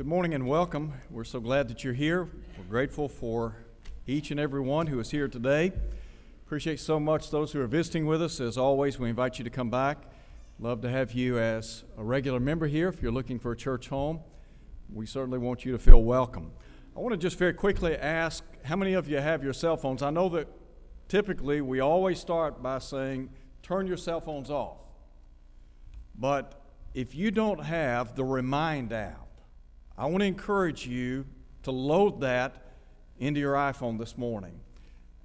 Good morning and welcome. We're so glad that you're here. We're grateful for each and every one who is here today. Appreciate so much those who are visiting with us. As always, we invite you to come back. Love to have you as a regular member here if you're looking for a church home. We certainly want you to feel welcome. I want to just very quickly ask how many of you have your cell phones? I know that typically we always start by saying, turn your cell phones off. But if you don't have the Remind app, I want to encourage you to load that into your iPhone this morning.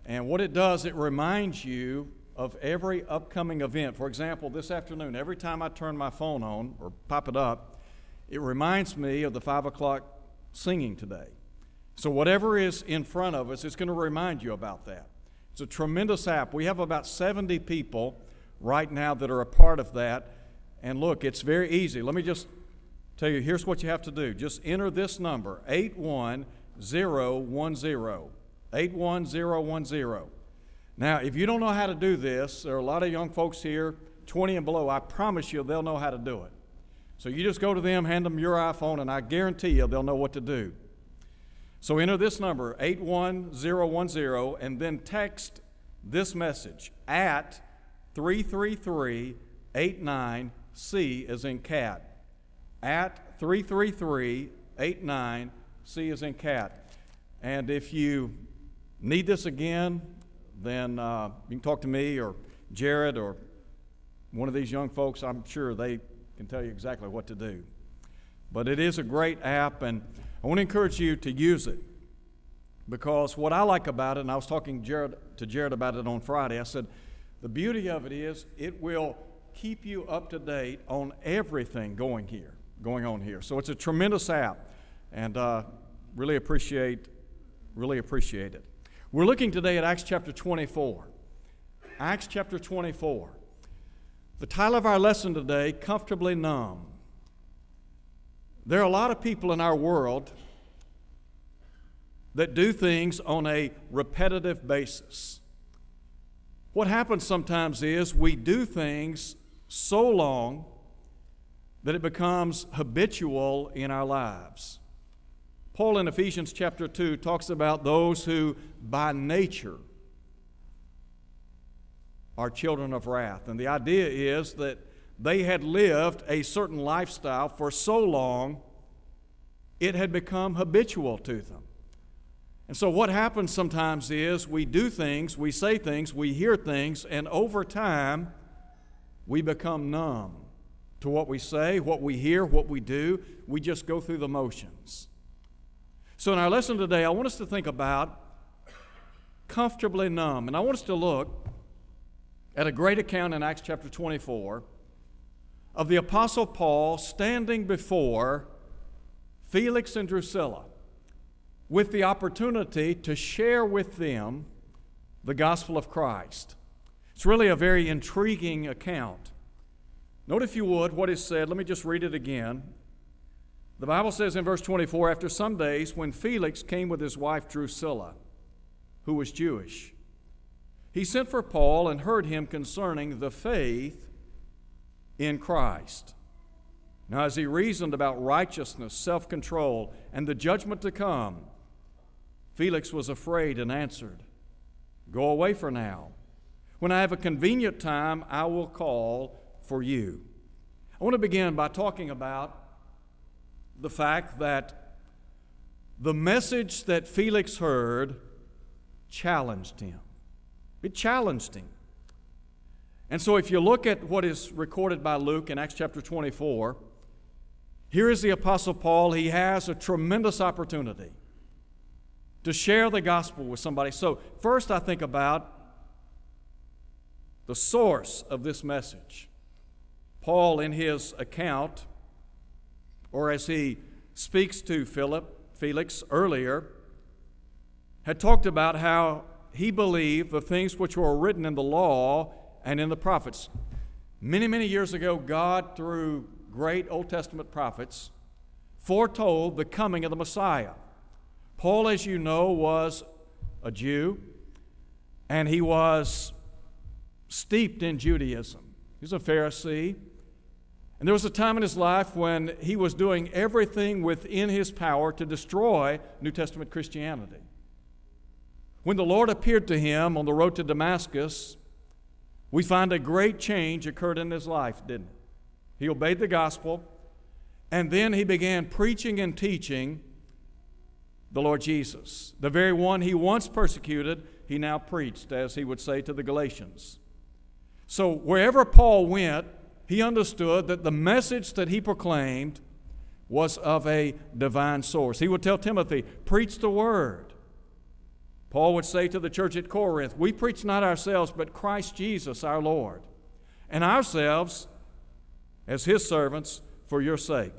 And what it does, it reminds you of every upcoming event. For example, this afternoon, every time I turn my phone on or pop it up, it reminds me of the 5 o'clock singing today. So, whatever is in front of us, it's going to remind you about that. It's a tremendous app. We have about 70 people right now that are a part of that. And look, it's very easy. Let me just tell you here's what you have to do just enter this number 81010. 81010. Now, if you don't know how to do this, there are a lot of young folks here, 20 and below. I promise you they'll know how to do it. So you just go to them, hand them your iPhone, and I guarantee you they'll know what to do. So enter this number, 81010, and then text this message at 33389C as in cat at 33389, C is in cat. And if you need this again, then uh, you can talk to me or Jared or one of these young folks. I'm sure they can tell you exactly what to do. But it is a great app, and I want to encourage you to use it because what I like about it, and I was talking Jared, to Jared about it on Friday, I said, the beauty of it is it will keep you up to date on everything going here going on here. So it's a tremendous app, and uh, really appreciate, really appreciate it. We're looking today at Acts chapter 24. Acts chapter 24. The title of our lesson today, Comfortably Numb. There are a lot of people in our world that do things on a repetitive basis. What happens sometimes is we do things so long that it becomes habitual in our lives. Paul in Ephesians chapter 2 talks about those who, by nature, are children of wrath. And the idea is that they had lived a certain lifestyle for so long, it had become habitual to them. And so, what happens sometimes is we do things, we say things, we hear things, and over time, we become numb to what we say, what we hear, what we do. We just go through the motions. So, in our lesson today, I want us to think about comfortably numb. And I want us to look at a great account in Acts chapter 24 of the Apostle Paul standing before Felix and Drusilla with the opportunity to share with them the gospel of Christ. It's really a very intriguing account. Note, if you would, what is said. Let me just read it again. The Bible says in verse 24 After some days, when Felix came with his wife Drusilla, who was Jewish, he sent for Paul and heard him concerning the faith in Christ. Now, as he reasoned about righteousness, self control, and the judgment to come, Felix was afraid and answered, Go away for now. When I have a convenient time, I will call for you. I want to begin by talking about the fact that the message that Felix heard challenged him. It challenged him. And so, if you look at what is recorded by Luke in Acts chapter 24, here is the Apostle Paul. He has a tremendous opportunity to share the gospel with somebody. So, first, I think about the source of this message. Paul, in his account, or as he speaks to Philip, Felix earlier, had talked about how he believed the things which were written in the law and in the prophets. Many, many years ago, God, through great Old Testament prophets, foretold the coming of the Messiah. Paul, as you know, was a Jew, and he was steeped in Judaism. He's a Pharisee. And there was a time in his life when he was doing everything within his power to destroy New Testament Christianity. When the Lord appeared to him on the road to Damascus, we find a great change occurred in his life, didn't it? He obeyed the gospel, and then he began preaching and teaching the Lord Jesus. The very one he once persecuted, he now preached, as he would say to the Galatians. So wherever Paul went, he understood that the message that he proclaimed was of a divine source. He would tell Timothy, Preach the word. Paul would say to the church at Corinth, We preach not ourselves, but Christ Jesus our Lord, and ourselves as his servants for your sake.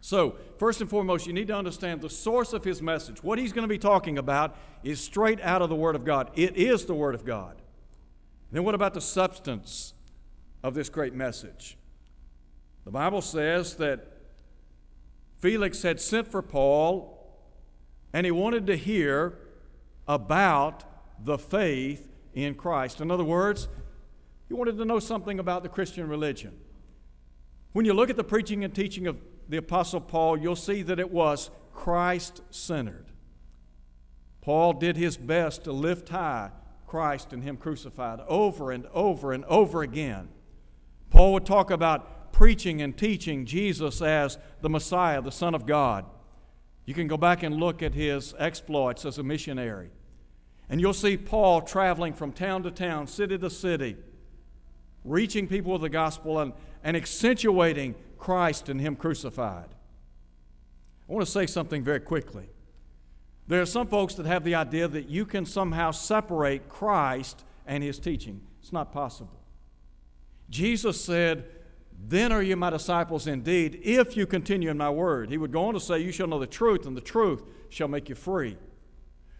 So, first and foremost, you need to understand the source of his message. What he's going to be talking about is straight out of the Word of God. It is the Word of God. Then, what about the substance of this great message? The Bible says that Felix had sent for Paul and he wanted to hear about the faith in Christ. In other words, he wanted to know something about the Christian religion. When you look at the preaching and teaching of the Apostle Paul, you'll see that it was Christ centered. Paul did his best to lift high Christ and Him crucified over and over and over again. Paul would talk about preaching and teaching Jesus as the Messiah, the Son of God. You can go back and look at his exploits as a missionary. And you'll see Paul traveling from town to town, city to city, reaching people with the gospel and, and accentuating Christ and Him crucified. I want to say something very quickly. There are some folks that have the idea that you can somehow separate Christ and His teaching. It's not possible. Jesus said, Then are you my disciples indeed, if you continue in my word. He would go on to say, You shall know the truth, and the truth shall make you free.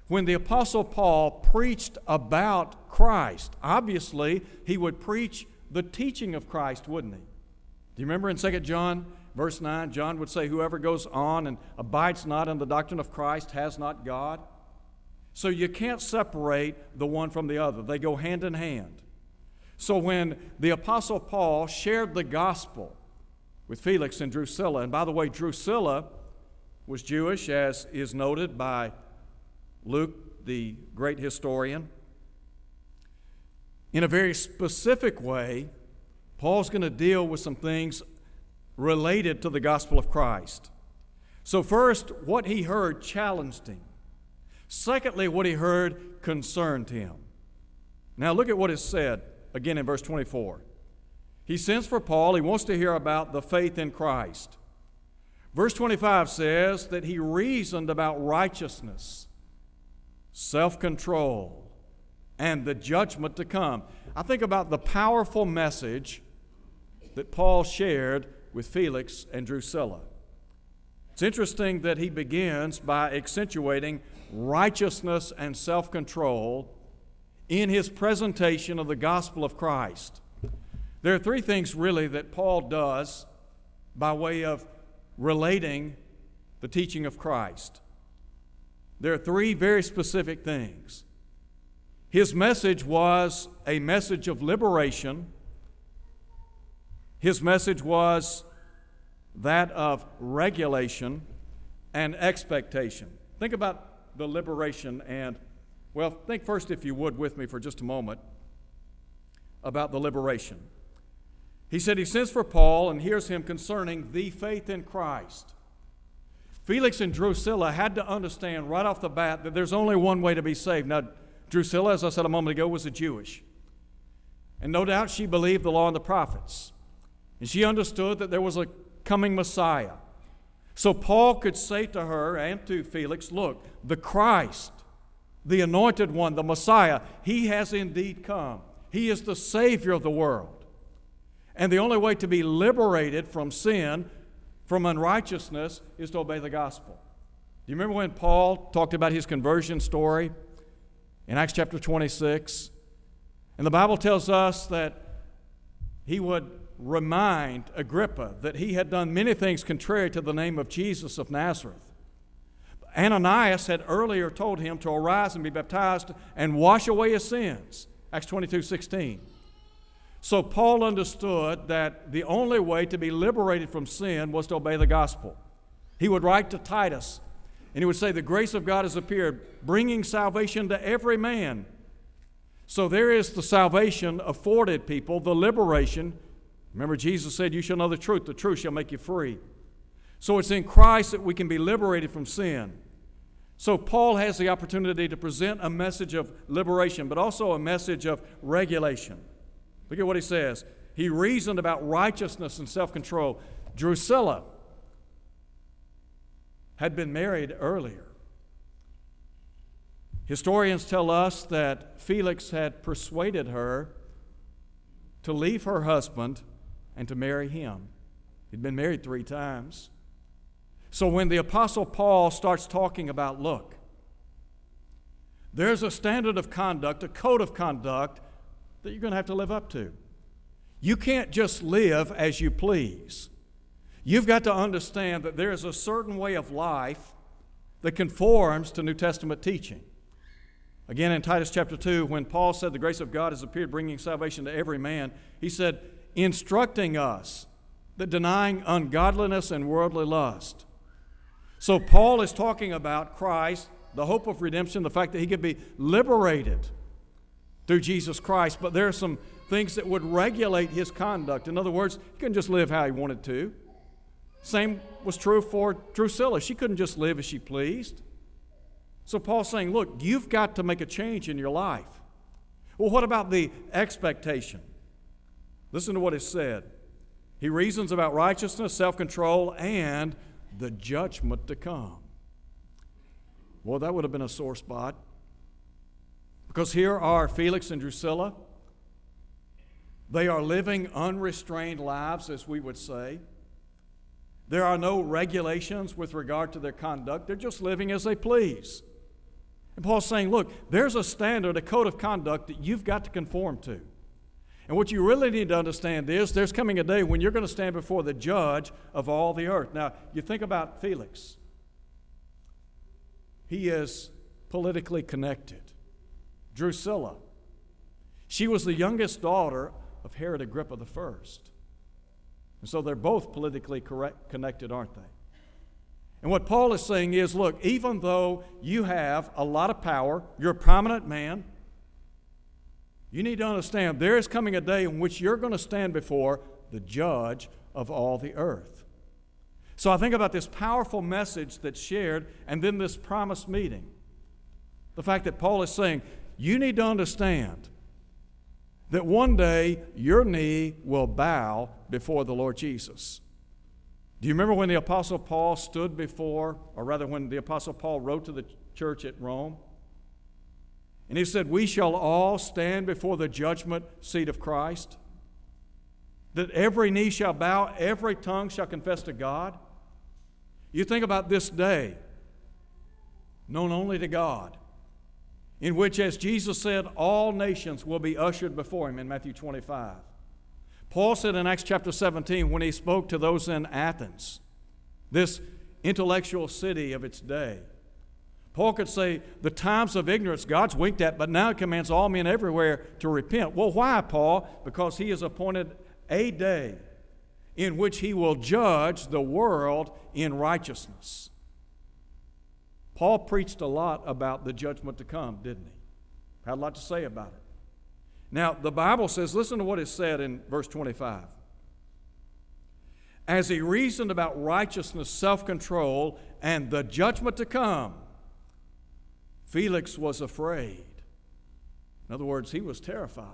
When the Apostle Paul preached about Christ, obviously he would preach the teaching of Christ, wouldn't he? Do you remember in 2 John, verse 9, John would say, Whoever goes on and abides not in the doctrine of Christ has not God? So you can't separate the one from the other, they go hand in hand. So when the Apostle Paul shared the gospel with Felix and Drusilla, and by the way, Drusilla was Jewish, as is noted by Luke, the great historian. In a very specific way, Paul's going to deal with some things related to the gospel of Christ. So, first, what he heard challenged him. Secondly, what he heard concerned him. Now, look at what is said again in verse 24. He sends for Paul, he wants to hear about the faith in Christ. Verse 25 says that he reasoned about righteousness, self control, and the judgment to come. I think about the powerful message that Paul shared with Felix and Drusilla. It's interesting that he begins by accentuating righteousness and self control in his presentation of the gospel of Christ. There are three things really that Paul does by way of relating the teaching of Christ. There are three very specific things. His message was a message of liberation his message was that of regulation and expectation. Think about the liberation and, well, think first, if you would, with me for just a moment about the liberation. He said he sends for Paul, and hears him concerning the faith in Christ. Felix and Drusilla had to understand right off the bat that there's only one way to be saved. Now, Drusilla, as I said a moment ago, was a Jewish. And no doubt she believed the law and the prophets. And she understood that there was a coming Messiah. So Paul could say to her and to Felix, Look, the Christ, the anointed one, the Messiah, he has indeed come. He is the Savior of the world. And the only way to be liberated from sin, from unrighteousness, is to obey the gospel. Do you remember when Paul talked about his conversion story in Acts chapter 26? And the Bible tells us that he would remind Agrippa that he had done many things contrary to the name of Jesus of Nazareth. Ananias had earlier told him to arise and be baptized and wash away his sins. Acts 22 16. So Paul understood that the only way to be liberated from sin was to obey the gospel. He would write to Titus, and he would say, The grace of God has appeared, bringing salvation to every man. So there is the salvation afforded people, the liberation. Remember, Jesus said, You shall know the truth, the truth shall make you free. So it's in Christ that we can be liberated from sin. So Paul has the opportunity to present a message of liberation, but also a message of regulation. Look at what he says. He reasoned about righteousness and self control. Drusilla had been married earlier. Historians tell us that Felix had persuaded her to leave her husband and to marry him. He'd been married three times. So when the Apostle Paul starts talking about, look, there's a standard of conduct, a code of conduct that you're going to have to live up to. You can't just live as you please. You've got to understand that there is a certain way of life that conforms to New Testament teaching. Again, in Titus chapter 2, when Paul said the grace of God has appeared, bringing salvation to every man, he said, instructing us that denying ungodliness and worldly lust. So, Paul is talking about Christ, the hope of redemption, the fact that he could be liberated through Jesus Christ, but there are some things that would regulate his conduct. In other words, he couldn't just live how he wanted to. Same was true for Drusilla. She couldn't just live as she pleased. So Paul's saying, look, you've got to make a change in your life. Well, what about the expectation? Listen to what is said. He reasons about righteousness, self control, and the judgment to come. Well, that would have been a sore spot. Because here are Felix and Drusilla. They are living unrestrained lives, as we would say. There are no regulations with regard to their conduct. They're just living as they please. And Paul's saying, look, there's a standard, a code of conduct that you've got to conform to. And what you really need to understand is there's coming a day when you're going to stand before the judge of all the earth. Now, you think about Felix. He is politically connected. Drusilla. She was the youngest daughter of Herod Agrippa I. And so they're both politically correct, connected, aren't they? And what Paul is saying is look, even though you have a lot of power, you're a prominent man, you need to understand there is coming a day in which you're going to stand before the judge of all the earth. So I think about this powerful message that's shared and then this promised meeting. The fact that Paul is saying, you need to understand that one day your knee will bow before the Lord Jesus. Do you remember when the Apostle Paul stood before, or rather, when the Apostle Paul wrote to the church at Rome? And he said, We shall all stand before the judgment seat of Christ. That every knee shall bow, every tongue shall confess to God. You think about this day, known only to God in which, as Jesus said, all nations will be ushered before him in Matthew 25. Paul said in Acts chapter 17, when he spoke to those in Athens, this intellectual city of its day, Paul could say, The times of ignorance God's winked at, but now commands all men everywhere to repent. Well, why, Paul? Because he has appointed a day in which he will judge the world in righteousness. Paul preached a lot about the judgment to come, didn't he? Had a lot to say about it. Now, the Bible says, listen to what is said in verse 25. As he reasoned about righteousness, self control, and the judgment to come, Felix was afraid. In other words, he was terrified.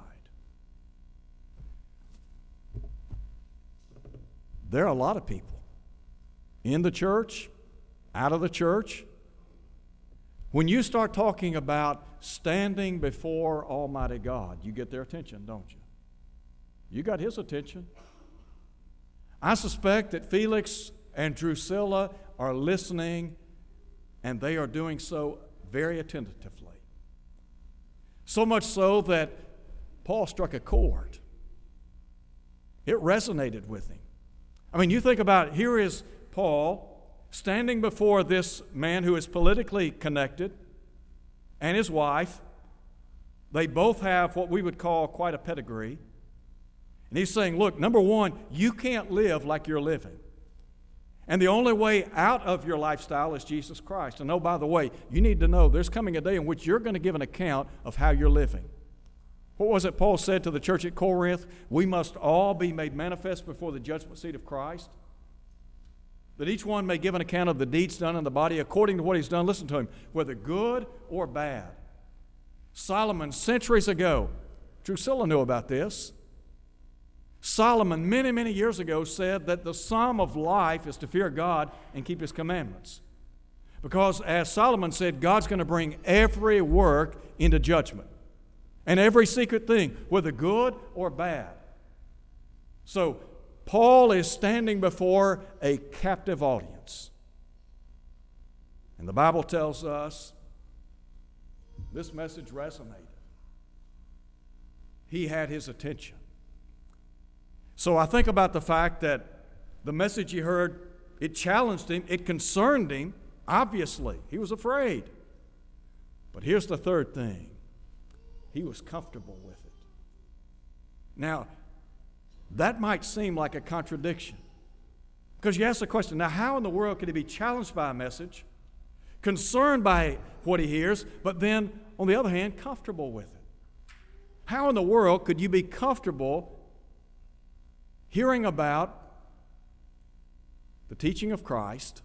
There are a lot of people in the church, out of the church, when you start talking about standing before Almighty God, you get their attention, don't you? You got his attention. I suspect that Felix and Drusilla are listening, and they are doing so very attentively. So much so that Paul struck a chord. It resonated with him. I mean, you think about it, here is Paul standing before this man who is politically connected and his wife. They both have what we would call quite a pedigree. And he's saying, look, number one, you can't live like you're living. And the only way out of your lifestyle is Jesus Christ. And oh, by the way, you need to know there's coming a day in which you're going to give an account of how you're living. What was it Paul said to the church at Corinth? We must all be made manifest before the judgment seat of Christ. That each one may give an account of the deeds done in the body according to what he's done. Listen to him, whether good or bad. Solomon, centuries ago, Drusilla knew about this. Solomon, many, many years ago, said that the sum of life is to fear God and keep His commandments. Because, as Solomon said, God's going to bring every work into judgment and every secret thing, whether good or bad. So, Paul is standing before a captive audience. And the Bible tells us this message resonated. He had his attention. So I think about the fact that the message he heard, it challenged him, it concerned him, obviously. He was afraid. But here's the third thing he was comfortable with it. Now, that might seem like a contradiction. Because you ask the question now, how in the world could he be challenged by a message, concerned by what he hears, but then, on the other hand, comfortable with it? How in the world could you be comfortable hearing about the teaching of Christ,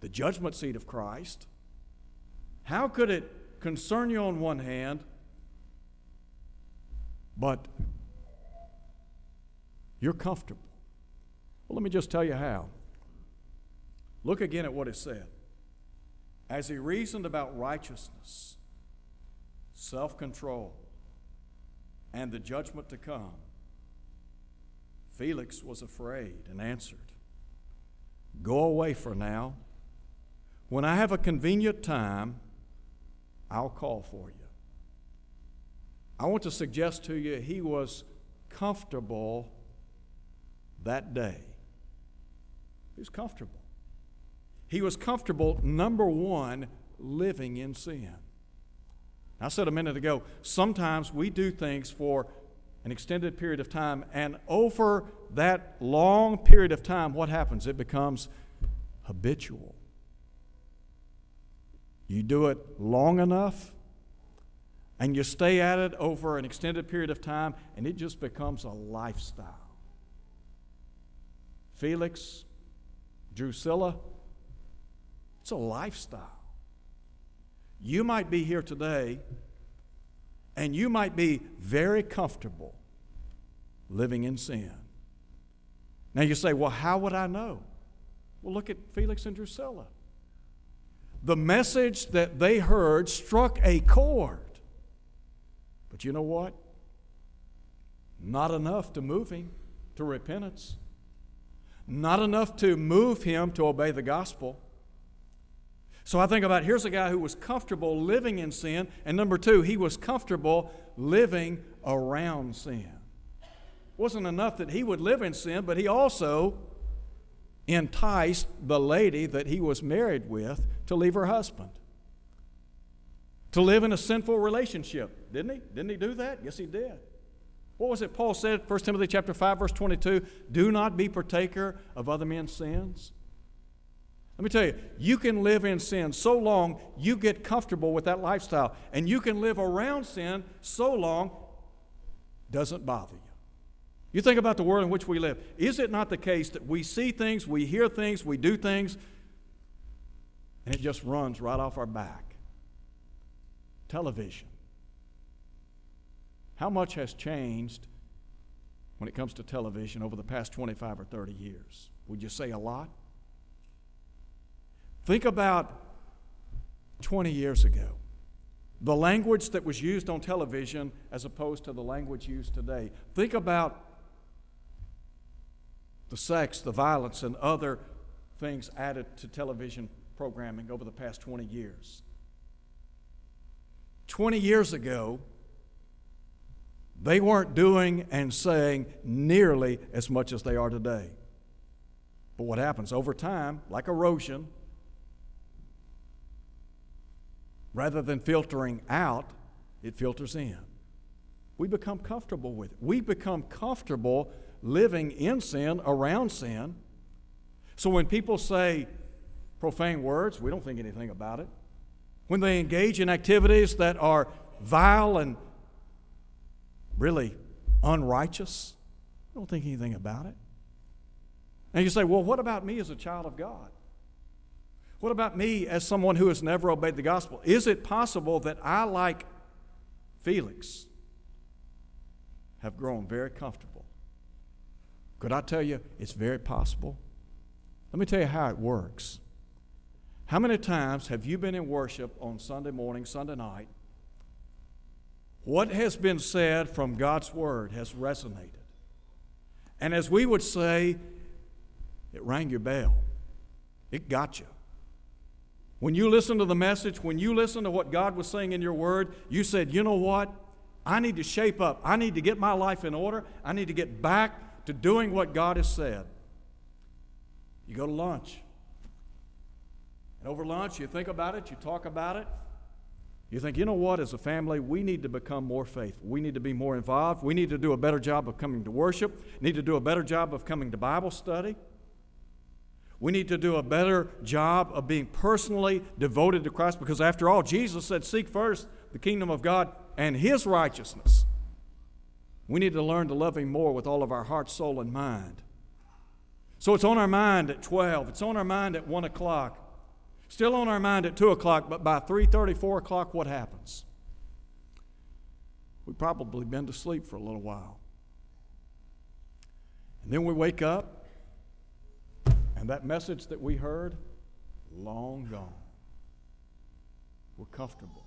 the judgment seat of Christ, how could it concern you on one hand, but you're comfortable? Well, let me just tell you how. Look again at what it said. As he reasoned about righteousness, self control, and the judgment to come, Felix was afraid and answered, Go away for now. When I have a convenient time, I'll call for you. I want to suggest to you he was comfortable that day. He was comfortable. He was comfortable, number one, living in sin. I said a minute ago, sometimes we do things for an extended period of time, and over that long period of time, what happens? It becomes habitual. You do it long enough, and you stay at it over an extended period of time, and it just becomes a lifestyle. Felix, Drusilla, it's a lifestyle. You might be here today and you might be very comfortable living in sin. Now you say, well, how would I know? Well, look at Felix and Drusilla. The message that they heard struck a chord. But you know what? Not enough to move him to repentance. Not enough to move him to obey the gospel. So I think about here's a guy who was comfortable living in sin, and number two, he was comfortable living around sin. It wasn't enough that he would live in sin, but he also enticed the lady that he was married with to leave her husband. To live in a sinful relationship. Didn't he? Didn't he do that? Yes, he did. What was it Paul said, 1 Timothy chapter 5, verse 22? Do not be partaker of other men's sins. Let me tell you, you can live in sin so long you get comfortable with that lifestyle. And you can live around sin so long doesn't bother you. You think about the world in which we live. Is it not the case that we see things, we hear things, we do things, and it just runs right off our back? Television. How much has changed when it comes to television over the past 25 or 30 years? Would you say a lot? Think about 20 years ago. The language that was used on television as opposed to the language used today. Think about the sex, the violence, and other things added to television programming over the past 20 years. 20 years ago, they weren't doing and saying nearly as much as they are today. But what happens over time, like erosion, Rather than filtering out, it filters in. We become comfortable with it. We become comfortable living in sin, around sin. So when people say profane words, we don't think anything about it. When they engage in activities that are vile and really unrighteous, we don't think anything about it. And you say, well, what about me as a child of God? What about me as someone who has never obeyed the gospel? Is it possible that I, like Felix, have grown very comfortable? Could I tell you it's very possible? Let me tell you how it works. How many times have you been in worship on Sunday morning, Sunday night? What has been said from God's Word has resonated. And as we would say, it rang your bell, it got you. When you listen to the message, when you listen to what God was saying in your word, you said, you know what? I need to shape up. I need to get my life in order. I need to get back to doing what God has said. You go to lunch. And over lunch, you think about it, you talk about it. You think, you know what, as a family, we need to become more faithful. We need to be more involved. We need to do a better job of coming to worship, need to do a better job of coming to Bible study. We need to do a better job of being personally devoted to Christ because, after all, Jesus said, Seek first the kingdom of God and His righteousness. We need to learn to love Him more with all of our heart, soul, and mind. So it's on our mind at 12, it's on our mind at 1 o'clock, still on our mind at 2 o'clock, but by 3:30, 4 o'clock, what happens? We've probably been to sleep for a little while. And then we wake up and that message that we heard, long gone. We're comfortable.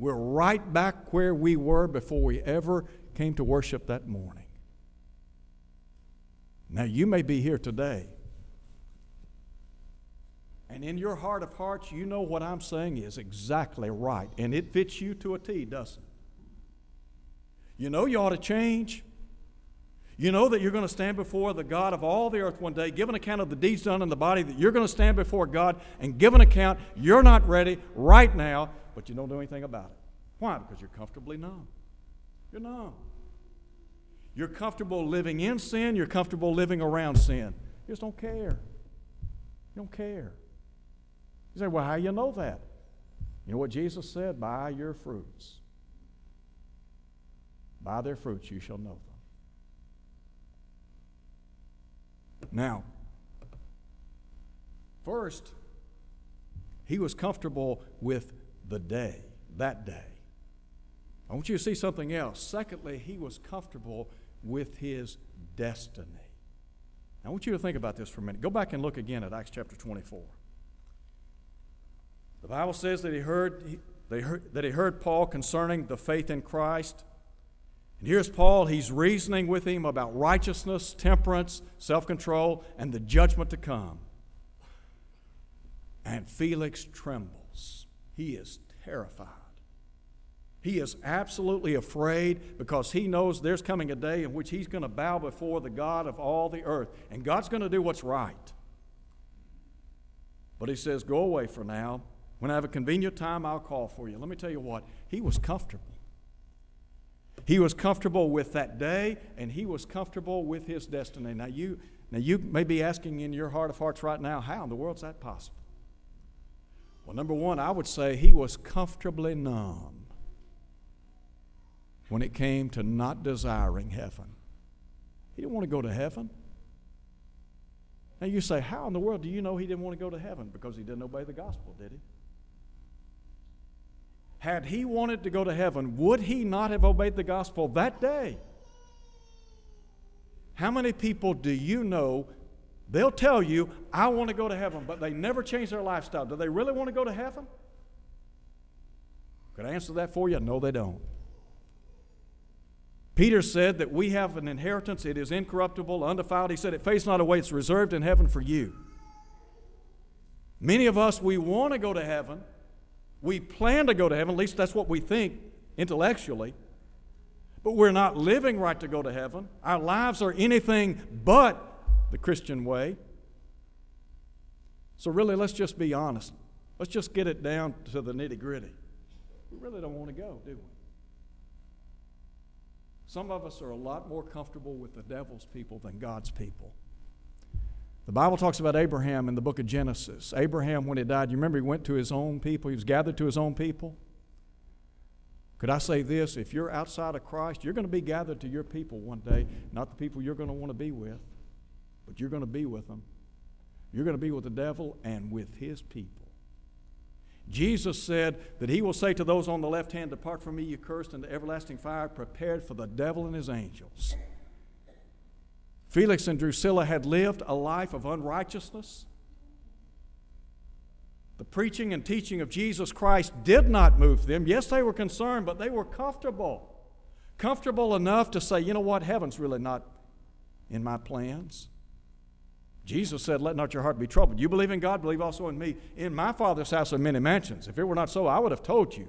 We're right back where we were before we ever came to worship that morning. Now, you may be here today, and in your heart of hearts, you know what I'm saying is exactly right, and it fits you to a T, doesn't it? You know you ought to change. You know that you're going to stand before the God of all the earth one day, give an account of the deeds done in the body, that you're going to stand before God and give an account. You're not ready right now, but you don't do anything about it. Why? Because you're comfortably numb. You're numb. You're comfortable living in sin, you're comfortable living around sin. You just don't care. You don't care. You say, well, how you know that? You know what Jesus said? By your fruits. By their fruits you shall know them. Now, first, he was comfortable with the day, that day. I want you to see something else. Secondly, he was comfortable with his destiny. I want you to think about this for a minute. Go back and look again at Acts chapter 24. The Bible says that he heard, they heard, that he heard Paul concerning the faith in Christ and here's Paul, he's reasoning with him about righteousness, temperance, self control, and the judgment to come. And Felix trembles. He is terrified. He is absolutely afraid because he knows there's coming a day in which he's going to bow before the God of all the earth, and God's going to do what's right. But he says, Go away for now. When I have a convenient time, I'll call for you. Let me tell you what, he was comfortable. He was comfortable with that day, and he was comfortable with his destiny. Now, you, now you may be asking in your heart of hearts right now, how in the world is that possible? Well, number one, I would say he was comfortably numb when it came to not desiring heaven. He didn't want to go to heaven. Now you say, how in the world do you know he didn't want to go to heaven? Because he didn't obey the gospel, did he? Had he wanted to go to heaven, would he not have obeyed the gospel that day? How many people do you know? They'll tell you, I want to go to heaven, but they never change their lifestyle. Do they really want to go to heaven? Could I answer that for you? No, they don't. Peter said that we have an inheritance, it is incorruptible, undefiled. He said, It fades not away, it's reserved in heaven for you. Many of us, we want to go to heaven, we plan to go to heaven, at least that's what we think intellectually, but we're not living right to go to heaven. Our lives are anything but the Christian way. So, really, let's just be honest. Let's just get it down to the nitty gritty. We really don't want to go, do we? Some of us are a lot more comfortable with the devil's people than God's people. The Bible talks about Abraham in the book of Genesis. Abraham, when he died, you remember he went to his own people, he was gathered to his own people. Could I say this? If you're outside of Christ, you're going to be gathered to your people one day, not the people you're going to want to be with, but you're going to be with them. You're going to be with the devil and with his people. Jesus said that he will say to those on the left hand, Depart from me, you cursed, into everlasting fire prepared for the devil and his angels. Felix and Drusilla had lived a life of unrighteousness. The preaching and teaching of Jesus Christ did not move them. Yes, they were concerned, but they were comfortable. Comfortable enough to say, you know what, heaven's really not in my plans. Jesus said, Let not your heart be troubled. You believe in God, believe also in me. In my Father's house are many mansions. If it were not so, I would have told you.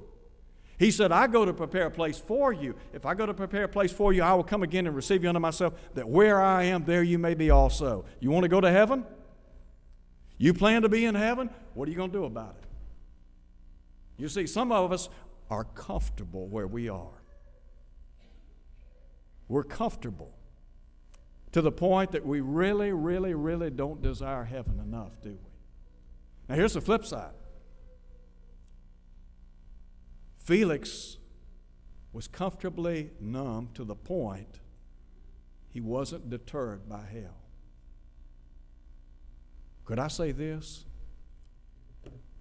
He said, I go to prepare a place for you. If I go to prepare a place for you, I will come again and receive you unto myself, that where I am, there you may be also. You want to go to heaven? You plan to be in heaven? What are you going to do about it? You see, some of us are comfortable where we are. We're comfortable to the point that we really, really, really don't desire heaven enough, do we? Now, here's the flip side Felix was comfortably numb to the point he wasn't deterred by hell. Could I say this?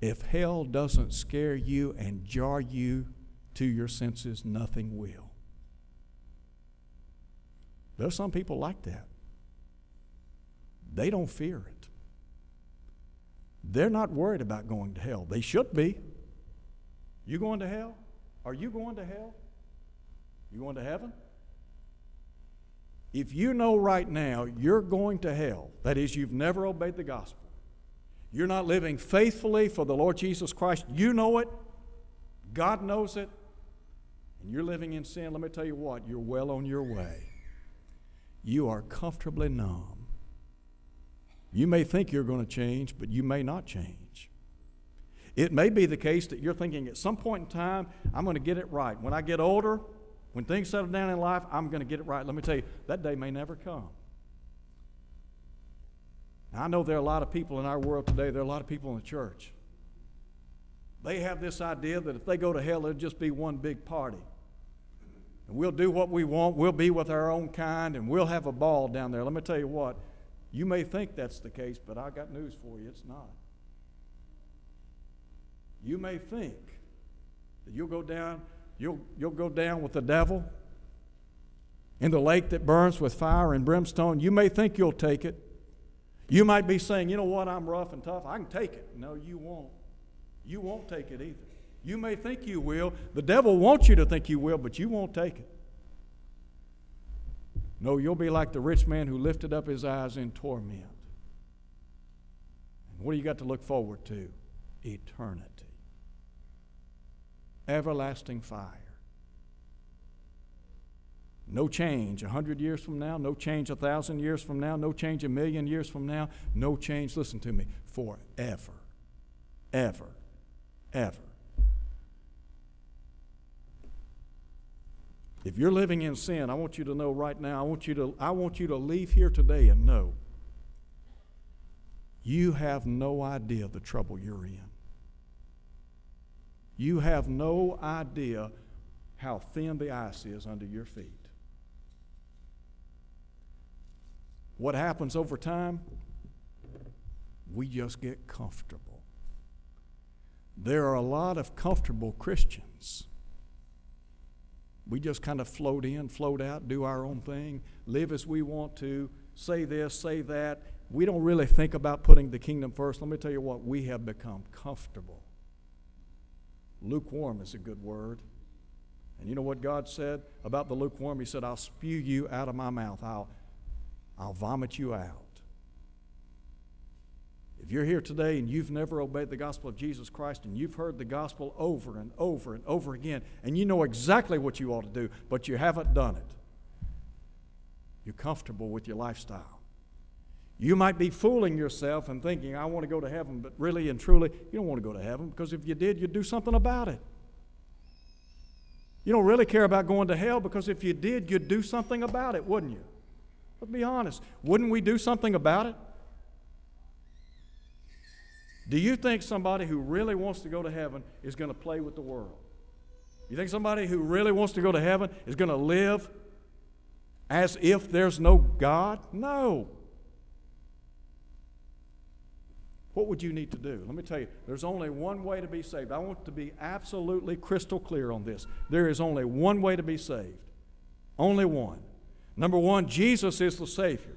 If hell doesn't scare you and jar you to your senses, nothing will. There's some people like that. They don't fear it. They're not worried about going to hell. They should be. You going to hell? Are you going to hell? You going to heaven? If you know right now you're going to hell, that is, you've never obeyed the gospel, you're not living faithfully for the Lord Jesus Christ, you know it, God knows it, and you're living in sin, let me tell you what, you're well on your way you are comfortably numb. You may think you're going to change, but you may not change. It may be the case that you're thinking at some point in time, I'm going to get it right. When I get older, when things settle down in life, I'm going to get it right. Let me tell you, that day may never come. Now, I know there are a lot of people in our world today, there are a lot of people in the church. They have this idea that if they go to hell, it'll just be one big party and we'll do what we want, we'll be with our own kind, and we'll have a ball down there. Let me tell you what, you may think that's the case, but I got news for you, it's not. You may think that you'll go down, you'll, you'll go down with the devil in the lake that burns with fire and brimstone. You may think you'll take it. You might be saying, you know what, I'm rough and tough, I can take it. No, you won't. You won't take it either. You may think you will. The devil wants you to think you will, but you won't take it. No, you'll be like the rich man who lifted up his eyes in torment. And what do you got to look forward to? Eternity. Everlasting fire. No change. A hundred years from now, no change. A thousand years from now, no change. A million years from now, no change, listen to me, forever, ever, ever. If you're living in sin, I want you to know right now, I want you to, I want you to leave here today and know you have no idea the trouble you're in. You have no idea how thin the ice is under your feet. What happens over time? We just get comfortable. There are a lot of comfortable Christians we just kind of float in, float out, do our own thing, live as we want to, say this, say that. We don't really think about putting the kingdom first. Let me tell you what, we have become comfortable. Lukewarm is a good word. And you know what God said about the lukewarm? He said, I'll spew you out of my mouth, I'll, I'll vomit you out. If you're here today and you've never obeyed the gospel of Jesus Christ and you've heard the gospel over and over and over again, and you know exactly what you ought to do, but you haven't done it, you're comfortable with your lifestyle. You might be fooling yourself and thinking, I want to go to heaven, but really and truly, you don't want to go to heaven because if you did, you'd do something about it. You don't really care about going to hell because if you did, you'd do something about it, wouldn't you? Let's be honest. Wouldn't we do something about it? Do you think somebody who really wants to go to heaven is going to play with the world? You think somebody who really wants to go to heaven is going to live as if there's no God? No. What would you need to do? Let me tell you, there's only one way to be saved. I want to be absolutely crystal clear on this. There is only one way to be saved. Only one. Number one, Jesus is the Savior.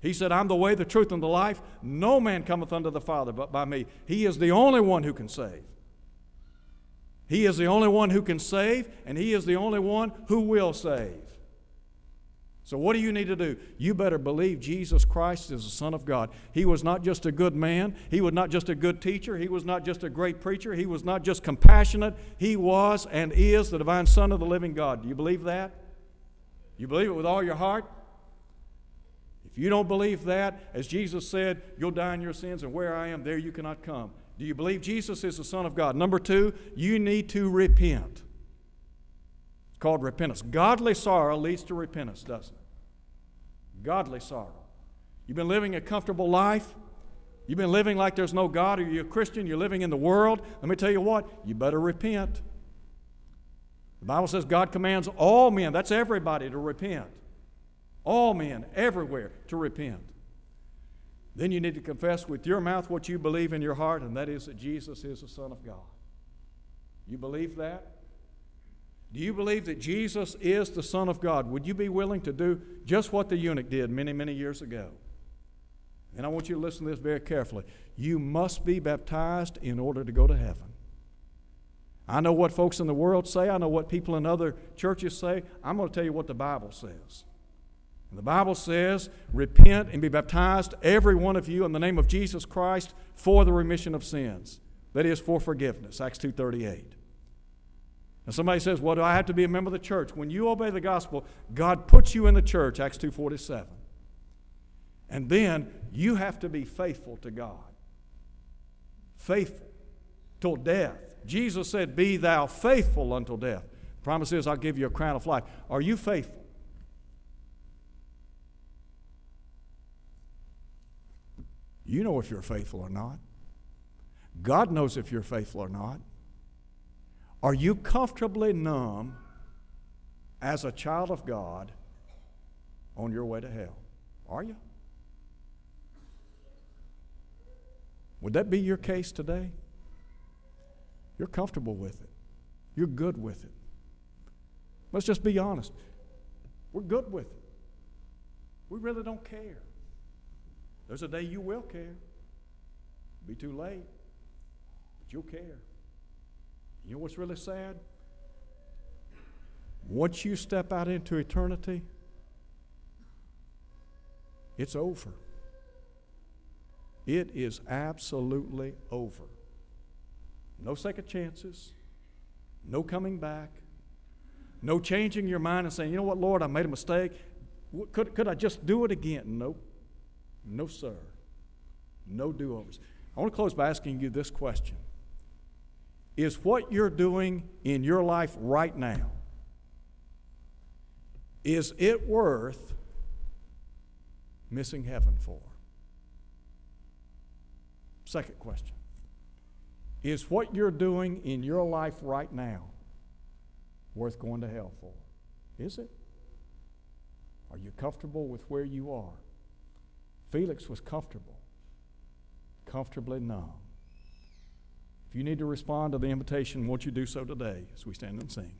He said, I'm the way, the truth, and the life. No man cometh unto the Father but by me. He is the only one who can save. He is the only one who can save, and He is the only one who will save. So, what do you need to do? You better believe Jesus Christ is the Son of God. He was not just a good man, He was not just a good teacher, He was not just a great preacher, He was not just compassionate. He was and is the divine Son of the living God. Do you believe that? You believe it with all your heart? If you don't believe that, as Jesus said, you'll die in your sins, and where I am, there you cannot come. Do you believe Jesus is the Son of God? Number two, you need to repent. It's called repentance. Godly sorrow leads to repentance, doesn't it? Godly sorrow. You've been living a comfortable life. You've been living like there's no God, or you're a Christian, you're living in the world. Let me tell you what, you better repent. The Bible says God commands all men, that's everybody, to repent. All men, everywhere, to repent. Then you need to confess with your mouth what you believe in your heart, and that is that Jesus is the Son of God. You believe that? Do you believe that Jesus is the Son of God? Would you be willing to do just what the eunuch did many, many years ago? And I want you to listen to this very carefully. You must be baptized in order to go to heaven. I know what folks in the world say, I know what people in other churches say. I'm going to tell you what the Bible says. And the Bible says, Repent and be baptized, every one of you, in the name of Jesus Christ for the remission of sins. That is, for forgiveness. Acts 2.38. And somebody says, Well, do I have to be a member of the church? When you obey the gospel, God puts you in the church, Acts 2.47. And then you have to be faithful to God. Faithful till death. Jesus said, Be thou faithful until death. The promise is, I'll give you a crown of life. Are you faithful? You know if you're faithful or not. God knows if you're faithful or not. Are you comfortably numb as a child of God on your way to hell? Are you? Would that be your case today? You're comfortable with it. You're good with it. Let's just be honest. We're good with it. We really don't care. There's a day you will care. It'll be too late, but you'll care. You know what's really sad? Once you step out into eternity, it's over. It is absolutely over. No second chances, no coming back, no changing your mind and saying, you know what, Lord, I made a mistake. Could, could I just do it again? Nope. No, sir. No do overs. I want to close by asking you this question Is what you're doing in your life right now, is it worth missing heaven for? Second question Is what you're doing in your life right now worth going to hell for? Is it? Are you comfortable with where you are? Felix was comfortable, comfortably numb. You need to respond to the invitation, won't you do so today as we stand and sing?